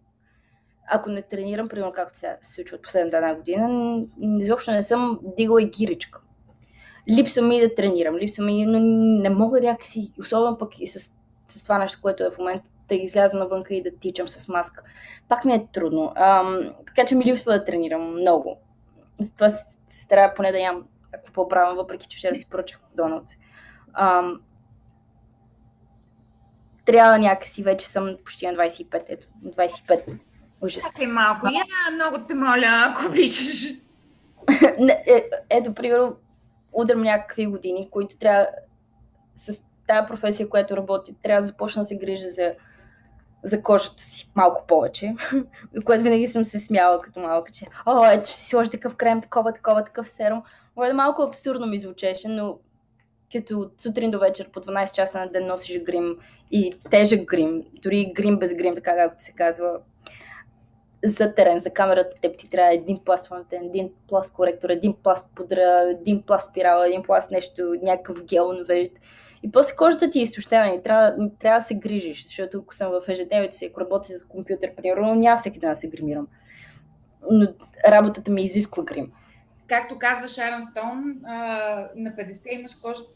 Ако не тренирам, примерно както се случва от последната една година, изобщо не съм дигала и гиричка. Липсва ми да тренирам, липсва ми, но не мога някакси, особено пък и с, с това нещо, което е в момента, да изляза навънка и да тичам с маска. Пак ми е трудно. Ам, така че ми липсва да тренирам много. Затова се старая поне да ям ако по-правилно, въпреки че вчера си поръчах Доналдс. Трябва някакси, вече съм почти на 25, ето, 25. Ужас. Чакай малко, я много те моля, ако обичаш. е, ето, примерно, удрям някакви години, които трябва с тази професия, която работи, трябва да започна да се грижа за, за кожата си малко повече, което винаги съм се смяла като малка, че о, ето ще си сложи такъв крем, такова, такова, такъв серум. Което малко абсурдно ми звучеше, но като от сутрин до вечер по 12 часа на ден носиш грим и тежък грим, дори грим без грим, така както се казва, за терен, за камерата, теб ти трябва един пласт фронтен, един пласт коректор, един пласт пудра, един пласт спирала, един пласт нещо, някакъв гел навежд. И после кожата ти е изтощена и трябва, трябва да се грижиш, защото ако съм в ежедневието си, ако работя за компютър, примерно, няма всеки ден да се гримирам. Но работата ми изисква грим както казва Шаран Стоун, на 50 имаш кожата,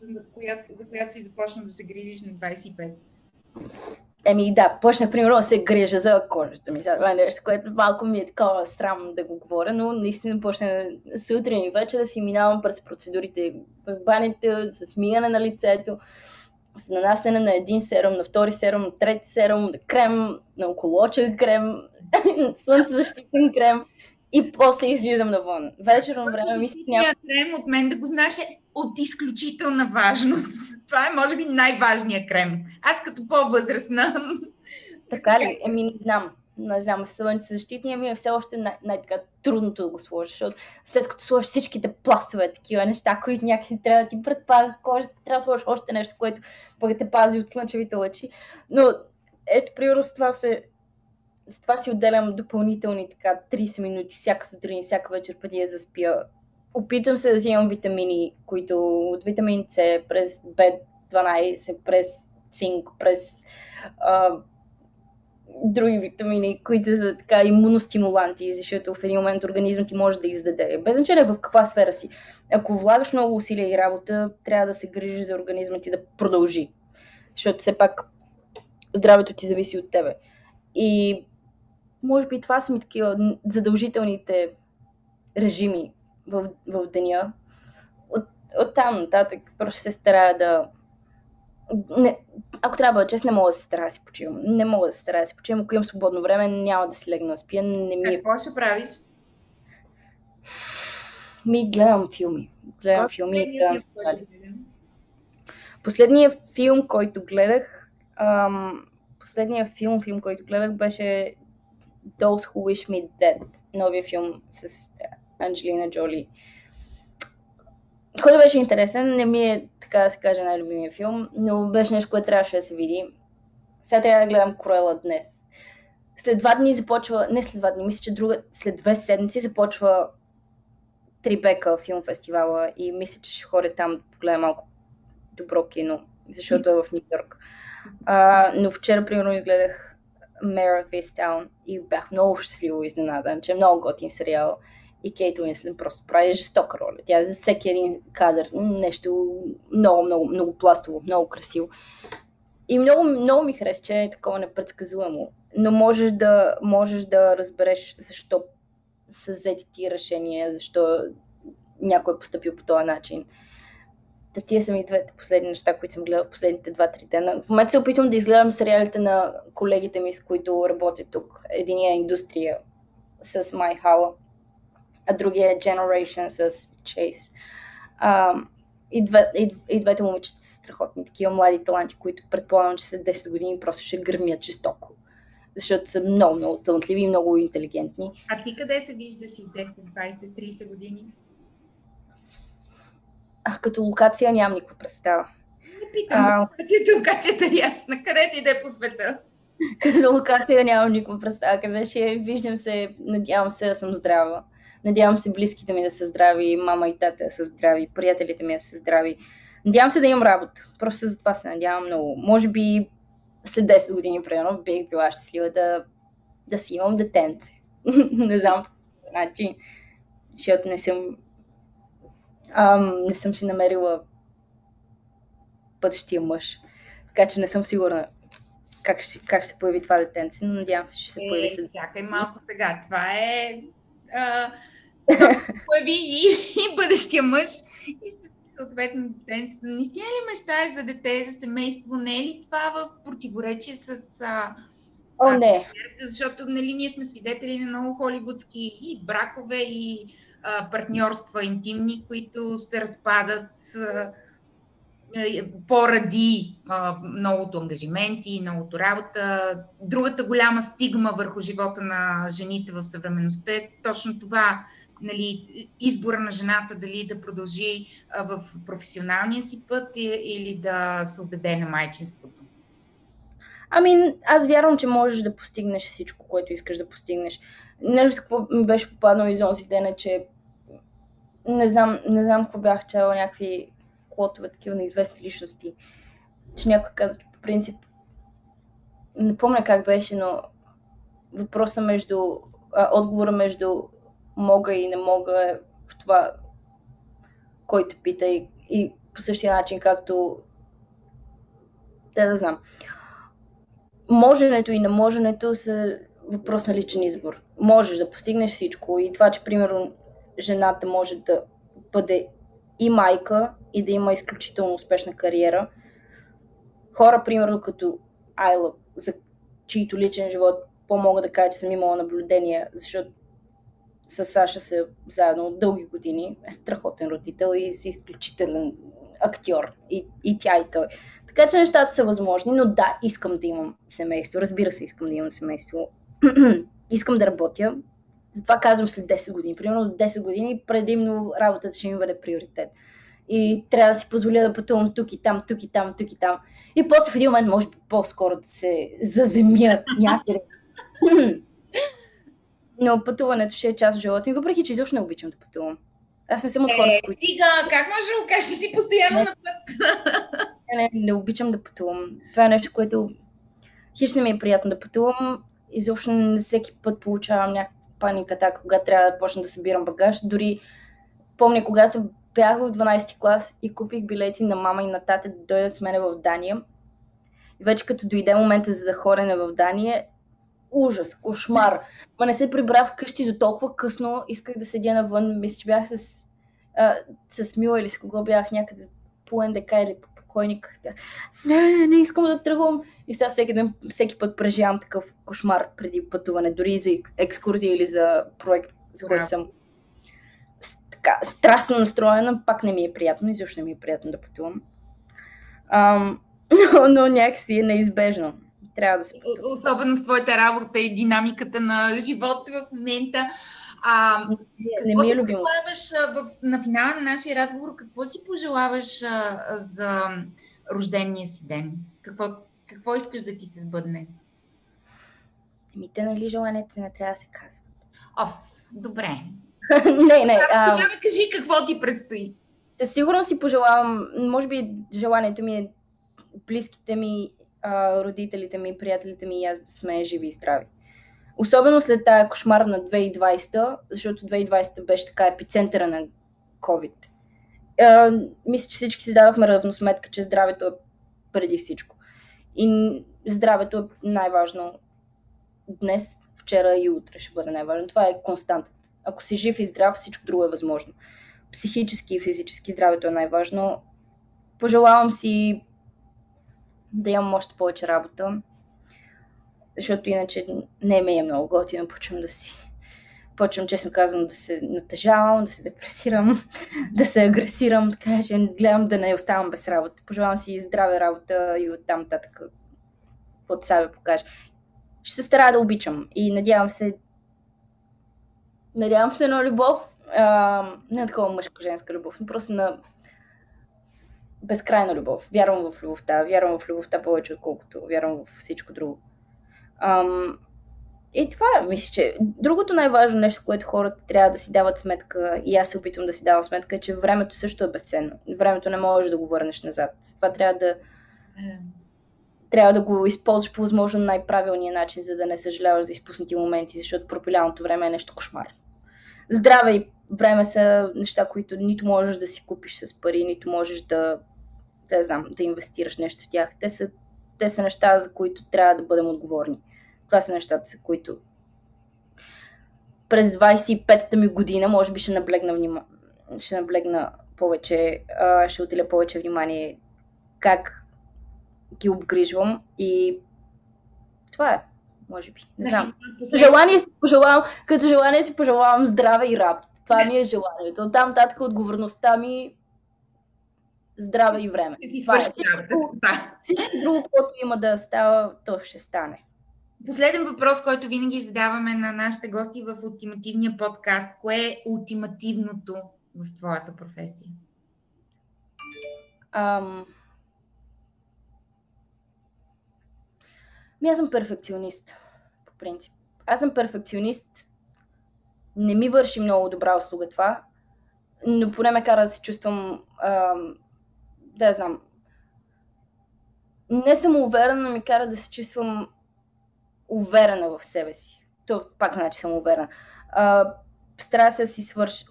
за която си започна да се грижиш на 25. Еми да, почнах примерно да се грижа за кожата ми. Това е нещо, което малко ми е такова срамно да го говоря, но наистина почна сутрин и вечер да си минавам през процедурите в баните, с мияне на лицето, с нанасене на един серум, на втори серум, на трети серум, на крем, на околочен крем, слънцезащитен крем и после излизам навън. Вечерно време ми си няма... крем от мен да го знаеш е от изключителна важност. Това е, може би, най-важният крем. Аз като по-възрастна. Така ли? Еми, не знам. Не знам, защитния ми е все още най- най-така трудното да го сложиш, защото след като сложиш всичките пластове, такива неща, които някакси трябва да ти предпазят кожата, трябва да сложиш още нещо, което пък те пази от слънчевите лъчи. Но ето, примерно с това се с това си отделям допълнителни така 30 минути всяка сутрин всяка вечер преди да заспя. Опитвам се да взимам витамини, които от витамин С през B12, през цинк, през а, други витамини, които са така имуностимуланти, защото в един момент организмът ти може да издаде. Без значение в каква сфера си. Ако влагаш много усилия и работа, трябва да се грижиш за организма ти да продължи. Защото все пак здравето ти зависи от тебе. И може би това са ми такива задължителните режими в, в деня. От, от там нататък просто се старая да... Не, ако трябва да чест, не мога да се старая да си почивам. Не мога да се старая да си почивам. Ако имам свободно време, няма да си легна да спя. Не ми... Е- Какво ще правиш? Ми гледам филми. Гледам филми. Гледам филм, Последният филм, който гледах, ам, последният филм, филм, който гледах, беше Those Who Wish Me Dead, новия филм с Анджелина Джоли. Който беше интересен, не ми е, така да се каже, най-любимия филм, но беше нещо, което трябваше да се види. Сега трябва да гледам Круела днес. След два дни започва, не след два дни, мисля, че друга, след две седмици започва Трибека филм фестивала и мисля, че ще ходя там да погледам малко добро кино, защото е в Нью Йорк. А, но вчера, примерно, изгледах Mare of Easttown и бях много щастливо изненадан, че е много готин сериал и Кейт Уинслен просто прави жестока роля. Тя за всеки един кадър нещо много, много, много пластово, много красиво. И много, много ми хареса, че е такова непредсказуемо. Но можеш да, можеш да разбереш защо са взети ти решения, защо някой е поступил по този начин. Та тия са ми двете последни неща, които съм гледала последните 2-3 дена. В момента се опитвам да изгледам сериалите на колегите ми, с които работят тук. Единия е индустрия с Hala, а другия е Generation с Chase. А, и, две, и, и двете момичета са страхотни, такива млади таланти, които предполагам, че след 10 години просто ще гърмят жестоко. Защото са много, много талантливи и много интелигентни. А ти къде се виждаш след 10, 20, 30 години? А, като локация нямам никаква представа. Не питам а... локацията, локацията е ясна. Къде ти иде по света? Като локация нямам никаква представа. Къде ще е? виждам се, надявам се да съм здрава. Надявам се близките ми да са здрави, мама и тата да са здрави, приятелите ми да са здрави. Надявам се да имам работа. Просто за това се надявам много. Може би след 10 години, примерно, бих била щастлива да, да си имам детенце. не знам начин, защото не съм ам, не съм си намерила бъдещия мъж. Така че не съм сигурна как ще, как ще се появи това детенце, но надявам се, че ще се появи след. Чакай малко сега. Това е а, появи и, и бъдещия мъж и съответно детенцето. Наистина ли мечтаеш за дете, за семейство? Не е ли това в противоречие с... А, О, не. Защото нали, ние сме свидетели на много холивудски и бракове, и а, партньорства интимни, които се разпадат а, е, поради а, многото ангажименти, многото работа. Другата голяма стигма върху живота на жените в съвременността е точно това нали, избора на жената дали да продължи а, в професионалния си път или да се отдаде на майчинството. Ами, аз вярвам, че можеш да постигнеш всичко, което искаш да постигнеш. Нещо, какво ми беше попаднало из онзи ден, че не знам, не знам какво бях чела, някакви клотове, такива неизвестни личности, че някой каза, че по принцип, не помня как беше, но въпроса между, а, отговора между мога и не мога е в това, кой те пита и, и по същия начин, както да, да знам. Моженето и неможенето са въпрос на личен избор. Можеш да постигнеш всичко и това, че примерно жената може да бъде и майка и да има изключително успешна кариера. Хора, примерно като Айла, за чието личен живот по-мога да кажа, че съм имала наблюдение, защото с Саша са заедно от дълги години. Е страхотен родител и си изключителен актьор. И, и тя, и той. Така че нещата са възможни, но да, искам да имам семейство. Разбира се, искам да имам семейство. искам да работя. Затова казвам след 10 години. Примерно до 10 години предимно работата ще ми бъде приоритет. И трябва да си позволя да пътувам тук и там, тук и там, тук и там. И после в един момент може би по-скоро да се заземират някъде. Но пътуването ще е част от живота ми, въпреки че изобщо не обичам да пътувам. Аз не съм от е, хората, които... Стига, как може да го кажеш, си постоянно на път? не, не, не обичам да пътувам. Това е нещо, което хищно ми е приятно да пътувам. Изобщо не всеки път получавам някаква паника, така, когато трябва да почна да събирам багаж. Дори помня, когато бях в 12 клас и купих билети на мама и на тата да дойдат с мене в Дания. И вече като дойде момента за хорене в Дания, ужас, кошмар. Ма не се прибрах вкъщи до толкова късно, исках да седя навън, мисля, че бях с, а, с Мила или с кого бях някъде по НДК или по покойник. Бях, не, не искам да тръгвам. И сега всеки, ден, всеки път преживявам такъв кошмар преди пътуване, дори за екскурзия или за проект, за който съм така, страшно настроена, пак не ми е приятно, изобщо не ми е приятно да пътувам. Ам, но, но някакси е неизбежно. Трябва да се. Особено с твоята работа и динамиката на живота в момента. А, не, не ми е любимо. пожелаваш в, на финала на нашия разговор? Какво си пожелаваш а, за рождения си ден? Какво, какво искаш да ти се сбъдне? Ами те, нали, желанията не трябва да се казват. Оф, добре. не, не. А, тогава кажи какво ти предстои. Със сигурно си пожелавам, може би желанието ми е близките ми а, родителите ми, приятелите ми и аз да сме живи и здрави. Особено след тая кошмарна 2020, защото 2020 беше така епицентъра на COVID. А, мисля, че всички си давахме равносметка, че здравето е преди всичко. И здравето е най-важно днес, вчера и утре ще бъде най-важно. Това е констант. Ако си жив и здрав, всичко друго е възможно. Психически и физически здравето е най-важно. Пожелавам си да имам още повече работа, защото иначе не ми е много готино, почвам да си почвам, честно казвам, да се натъжавам, да се депресирам, да се агресирам, така че гледам да не оставам без работа. Пожелавам си здраве работа и оттам нататък, каквото сега покаже. Ще се старая да обичам и надявам се надявам се на любов, а, не на такова мъжко-женска любов, но просто на безкрайна любов. Вярвам в любовта, вярвам в любовта повече, отколкото вярвам в всичко друго. Ам, и това е, мисля, че другото най-важно нещо, което хората трябва да си дават сметка, и аз се опитвам да си давам сметка, е, че времето също е безценно. Времето не можеш да го върнеш назад. Това трябва да трябва да го използваш по възможно най-правилния начин, за да не съжаляваш за изпуснати моменти, защото пропилялното време е нещо кошмарно. Здраве и време са неща, които нито можеш да си купиш с пари, нито можеш да, да, знам, да инвестираш нещо в тях. Те са, те са неща, за които трябва да бъдем отговорни. Това са нещата, за които през 25-та ми година може би ще наблегна, внима... ще наблегна повече, а, ще отделя повече внимание как ги обгрижвам и това е, може би. Не знам. Желание си пожелавам, като желание си пожелавам здраве и работа. Това ми е желанието. Там татък отговорността ми здраве и време. Е. Всичко, всичко друго, което има да става, то ще стане. Последен въпрос, който винаги задаваме на нашите гости в ултимативния подкаст. Кое е ултимативното в твоята професия? Ам... Ми аз съм перфекционист, по принцип. Аз съм перфекционист. Не ми върши много добра услуга това, но поне ме кара да се чувствам, ам, да я знам, не съм уверена, но ми кара да се чувствам уверена в себе си. То пак значи съм уверена. А, старая се да си свърши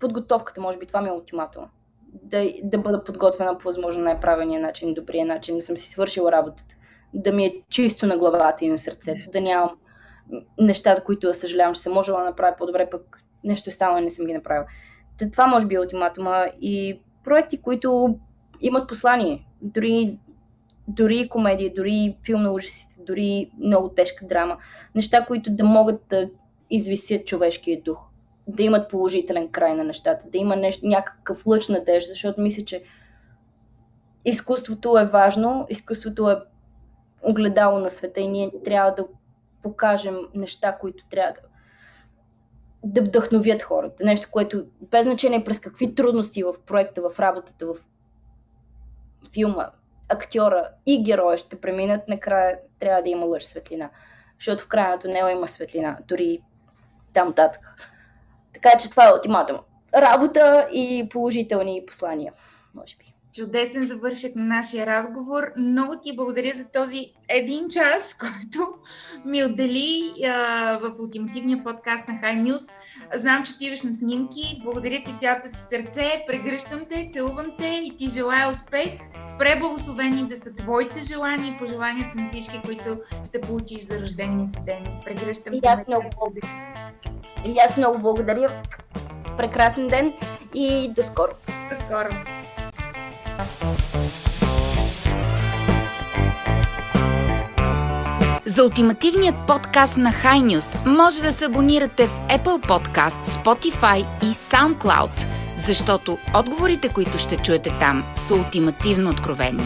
подготовката, може би това ми е ултиматума. Да, да бъда подготвена по възможно най-правилния начин, добрия начин, да съм си свършила работата. Да ми е чисто на главата и на сърцето, да нямам неща, за които да съжалявам, че съм можела да направя по-добре, пък нещо е станало и не съм ги направила. Та, това може би е ултиматума и проекти, които имат послание. Дори дори комедия, дори филм на ужасите, дори много тежка драма. Неща, които да могат да извисят човешкия дух, да имат положителен край на нещата, да има нещо, някакъв лъч надежда, защото мисля, че изкуството е важно, изкуството е огледало на света и ние трябва да покажем неща, които трябва да, да вдъхновят хората. Нещо, което без значение през какви трудности в проекта, в работата, в филма, актьора и героя ще преминат, накрая трябва да има лъж светлина. Защото в края на тунела има светлина, дори там татък. Така че това е ултиматум. Работа и положителни послания, може би. Чудесен завършек на нашия разговор. Много ти благодаря за този един час, който ми отдели а, в ултимативния подкаст на High News. Знам, че отиваш на снимки. Благодаря ти цялото си сърце. Прегръщам те, целувам те и ти желая успех. Преблагословени да са твоите желания и пожеланията на всички, които ще получиш за рождения си ден. Прегръщам и аз много благодаря. И аз много благодаря. Прекрасен ден и до скоро. До скоро. За ултимативният подкаст на High може да се абонирате в Apple Podcast, Spotify и SoundCloud, защото отговорите, които ще чуете там, са ултимативно откровени.